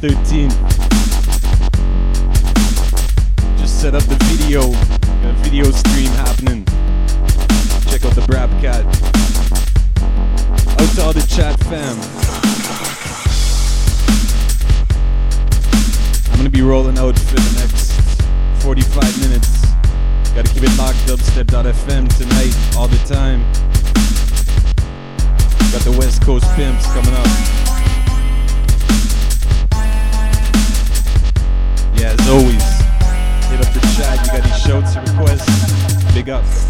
13th. Just set up the video, got a video stream happening. Check out the Brabcat. Out to all the chat fam. I'm gonna be rolling out for the next 45 minutes. Gotta keep it locked, dubstep.fm tonight, all the time. Got the West Coast Pimps coming up. Yeah, as always, hit up the chat. You got any shouts, requests? Big up.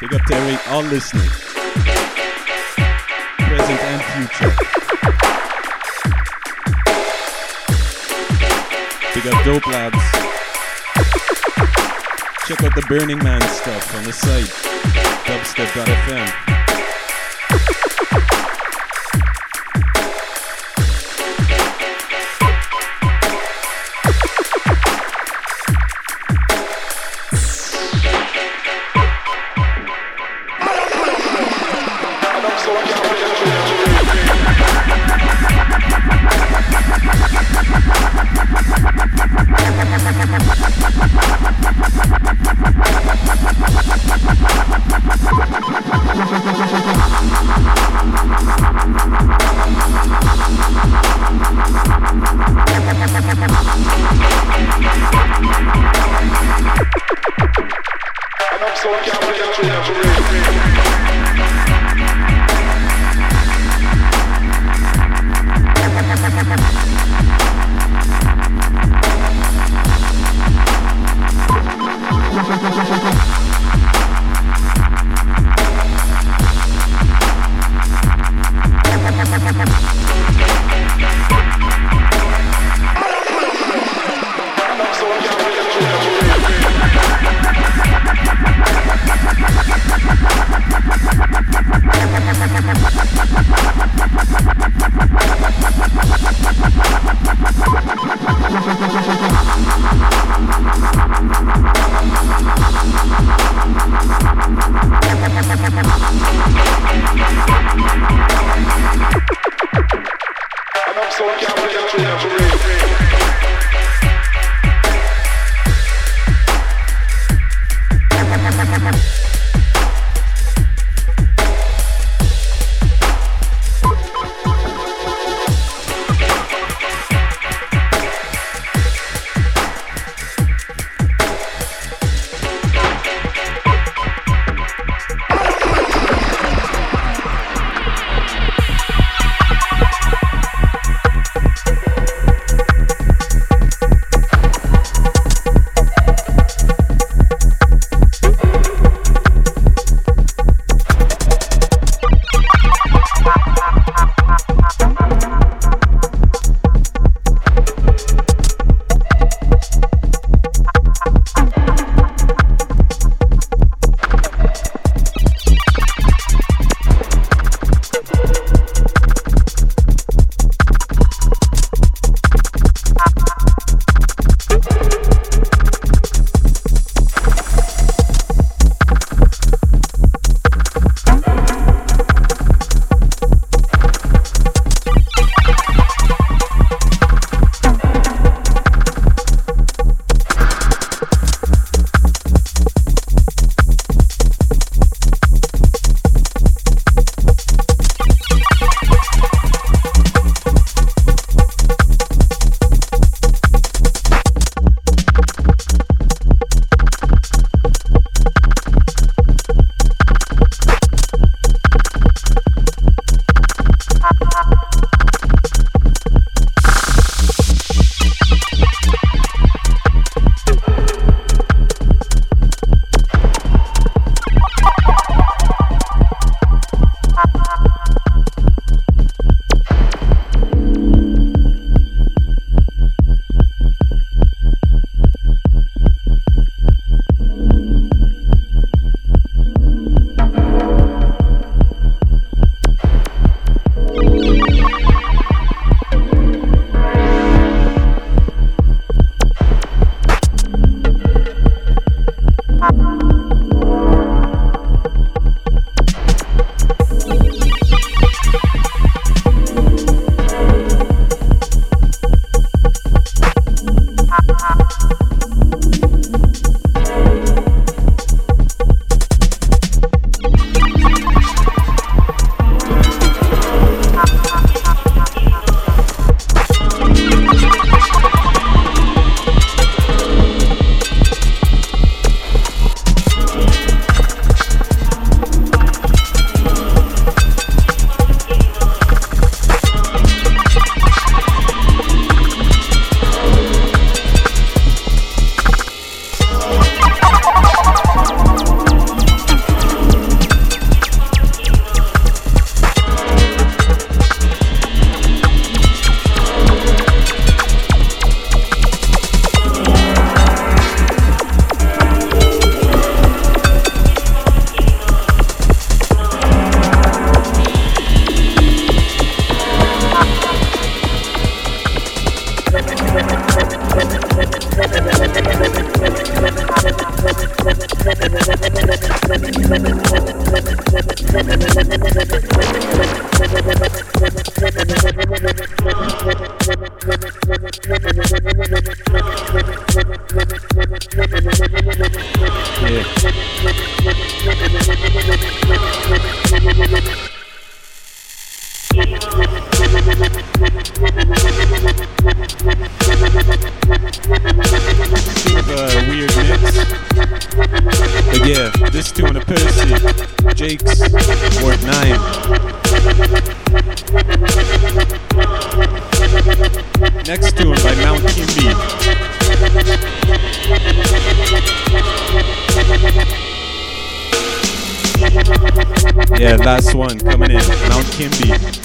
big up to every, all listening, present and future. Big up Dope Labs. Check out the Burning Man stuff on the site, dubstep.fm. And I'm so down, down, down, down, down.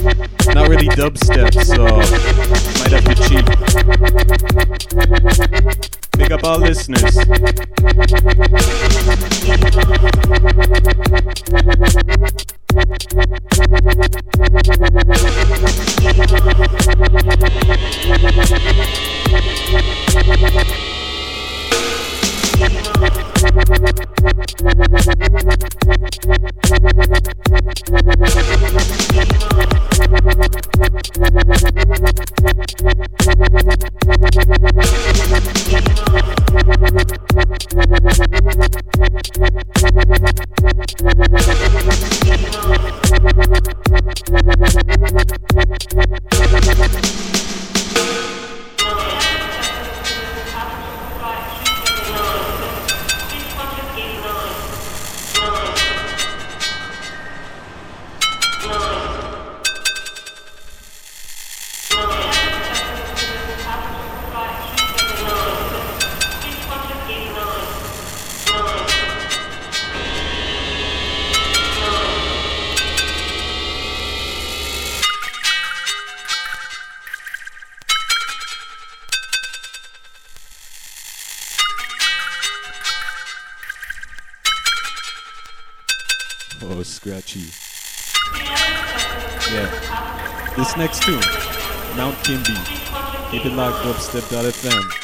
Not really dubstep, so might have to cheat. Big up our listeners. they've done it then.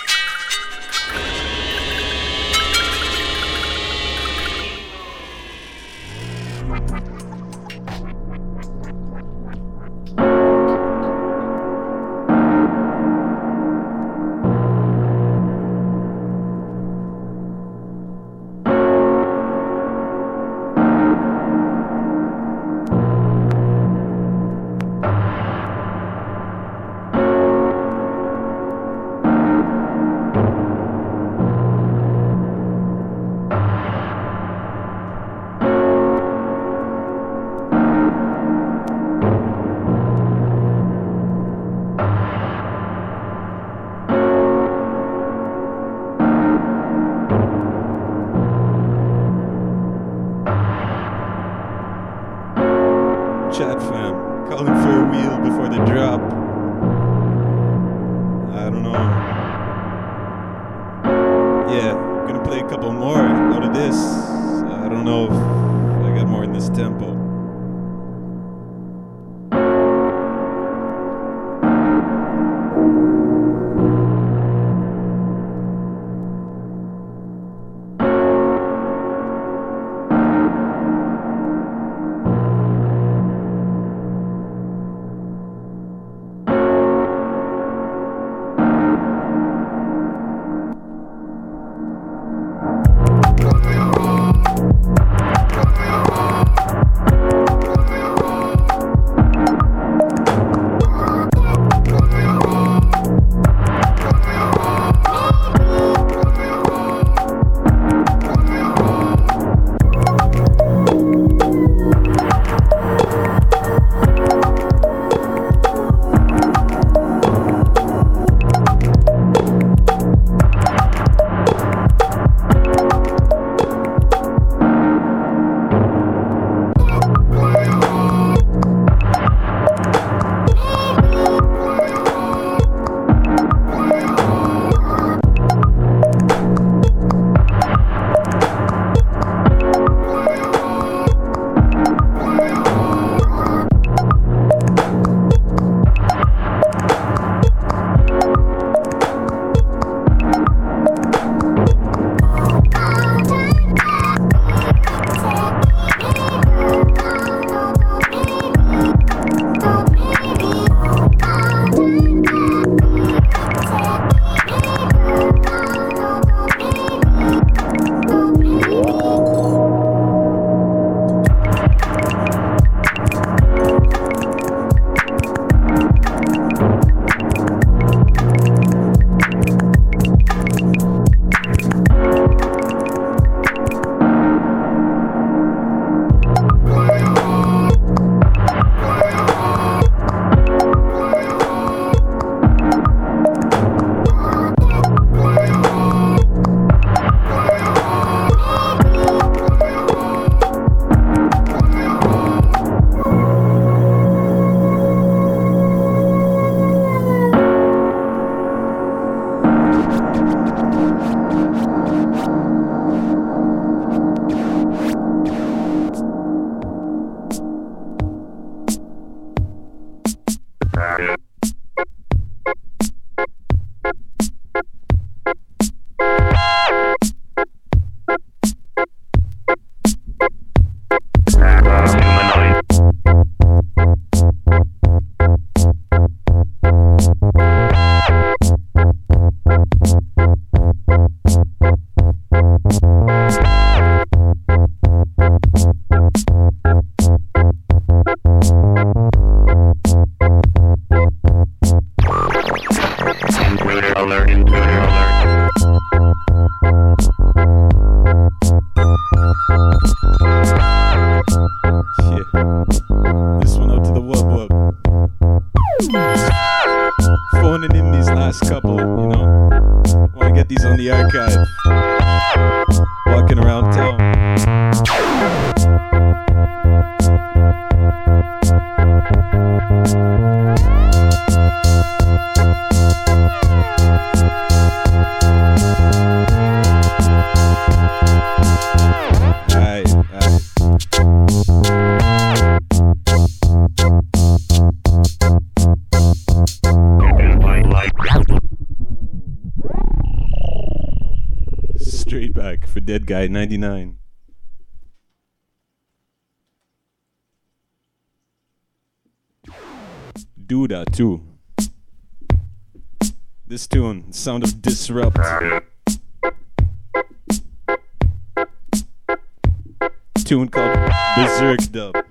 Dead Guy 99. Duda 2. This tune, Sound of Disrupt. Tune called Berserk Dub.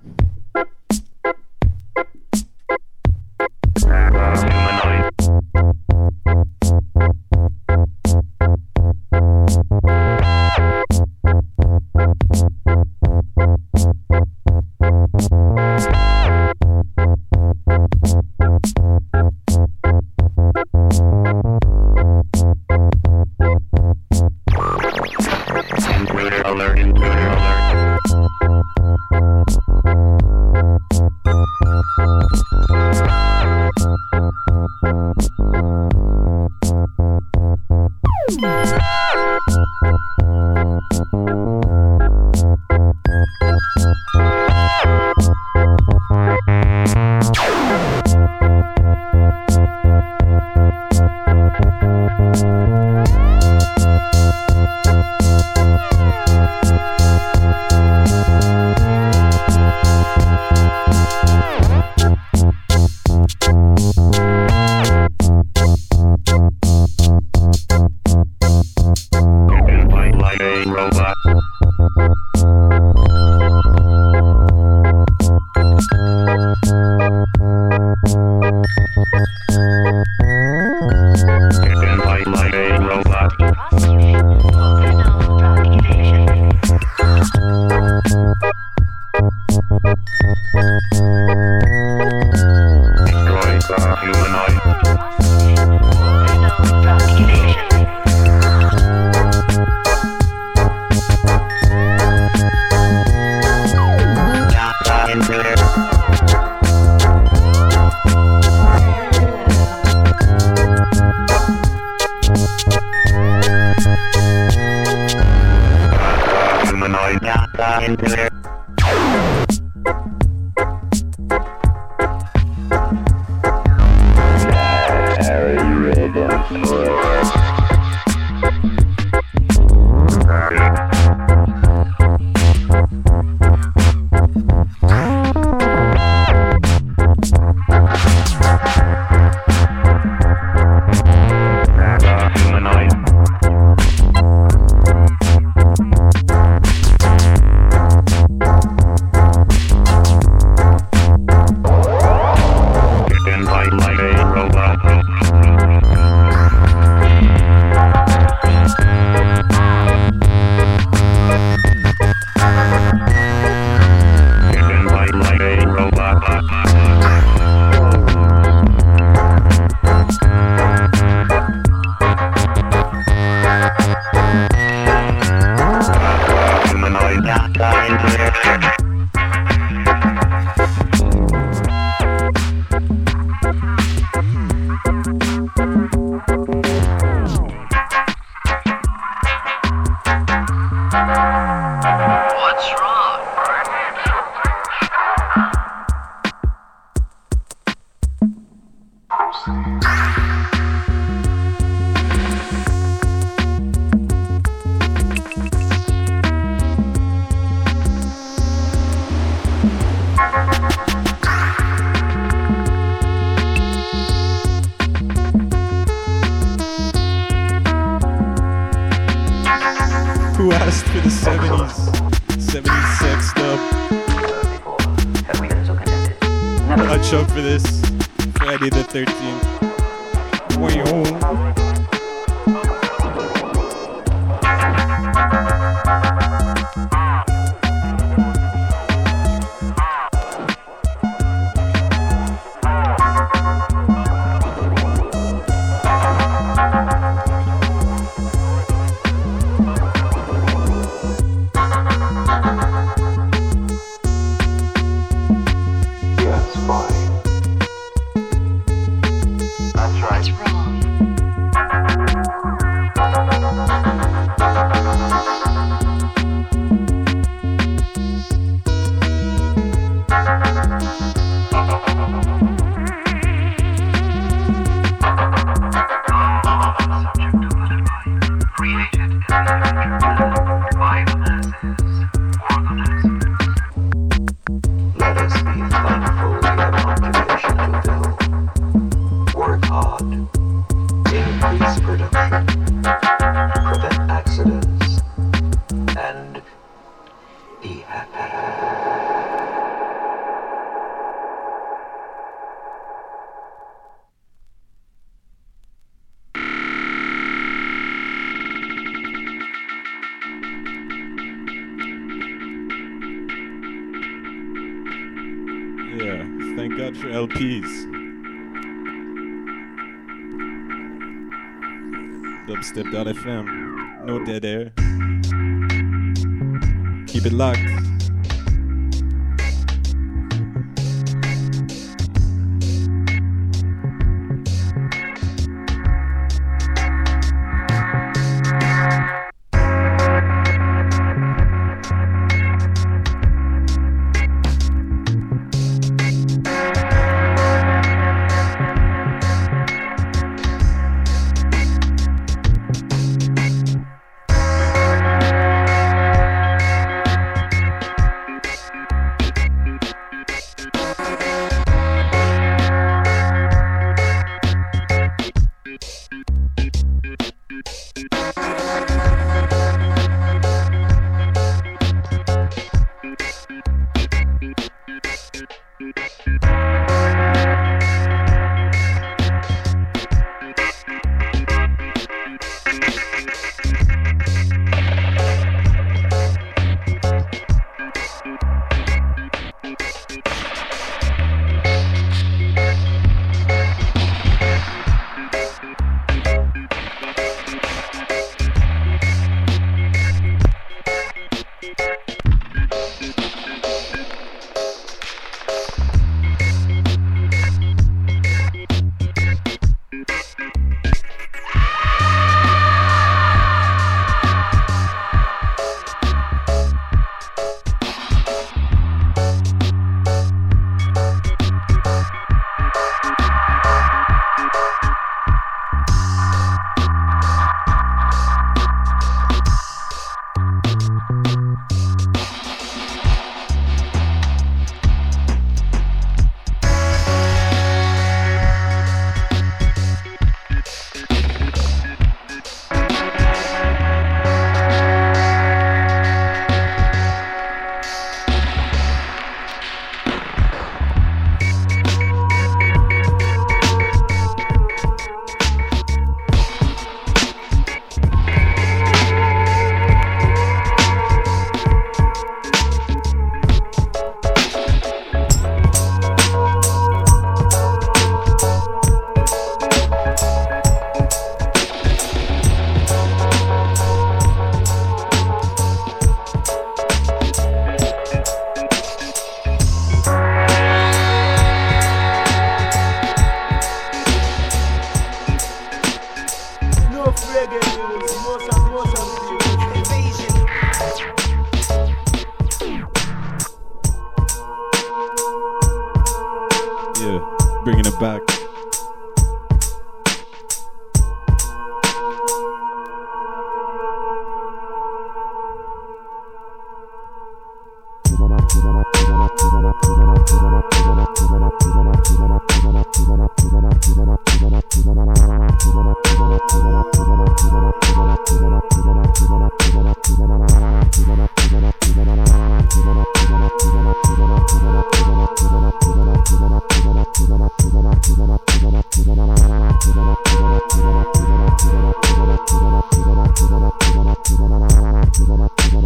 Keep it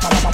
Bye.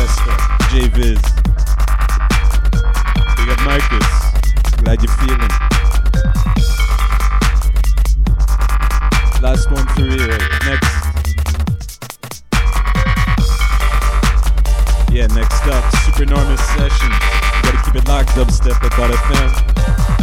Sylvester, J Viz. We got Marcus. Glad you're feeling. Last one for you. Next. Yeah, next up, Supernormous Sessions. You gotta keep it locked, dubstep.fm.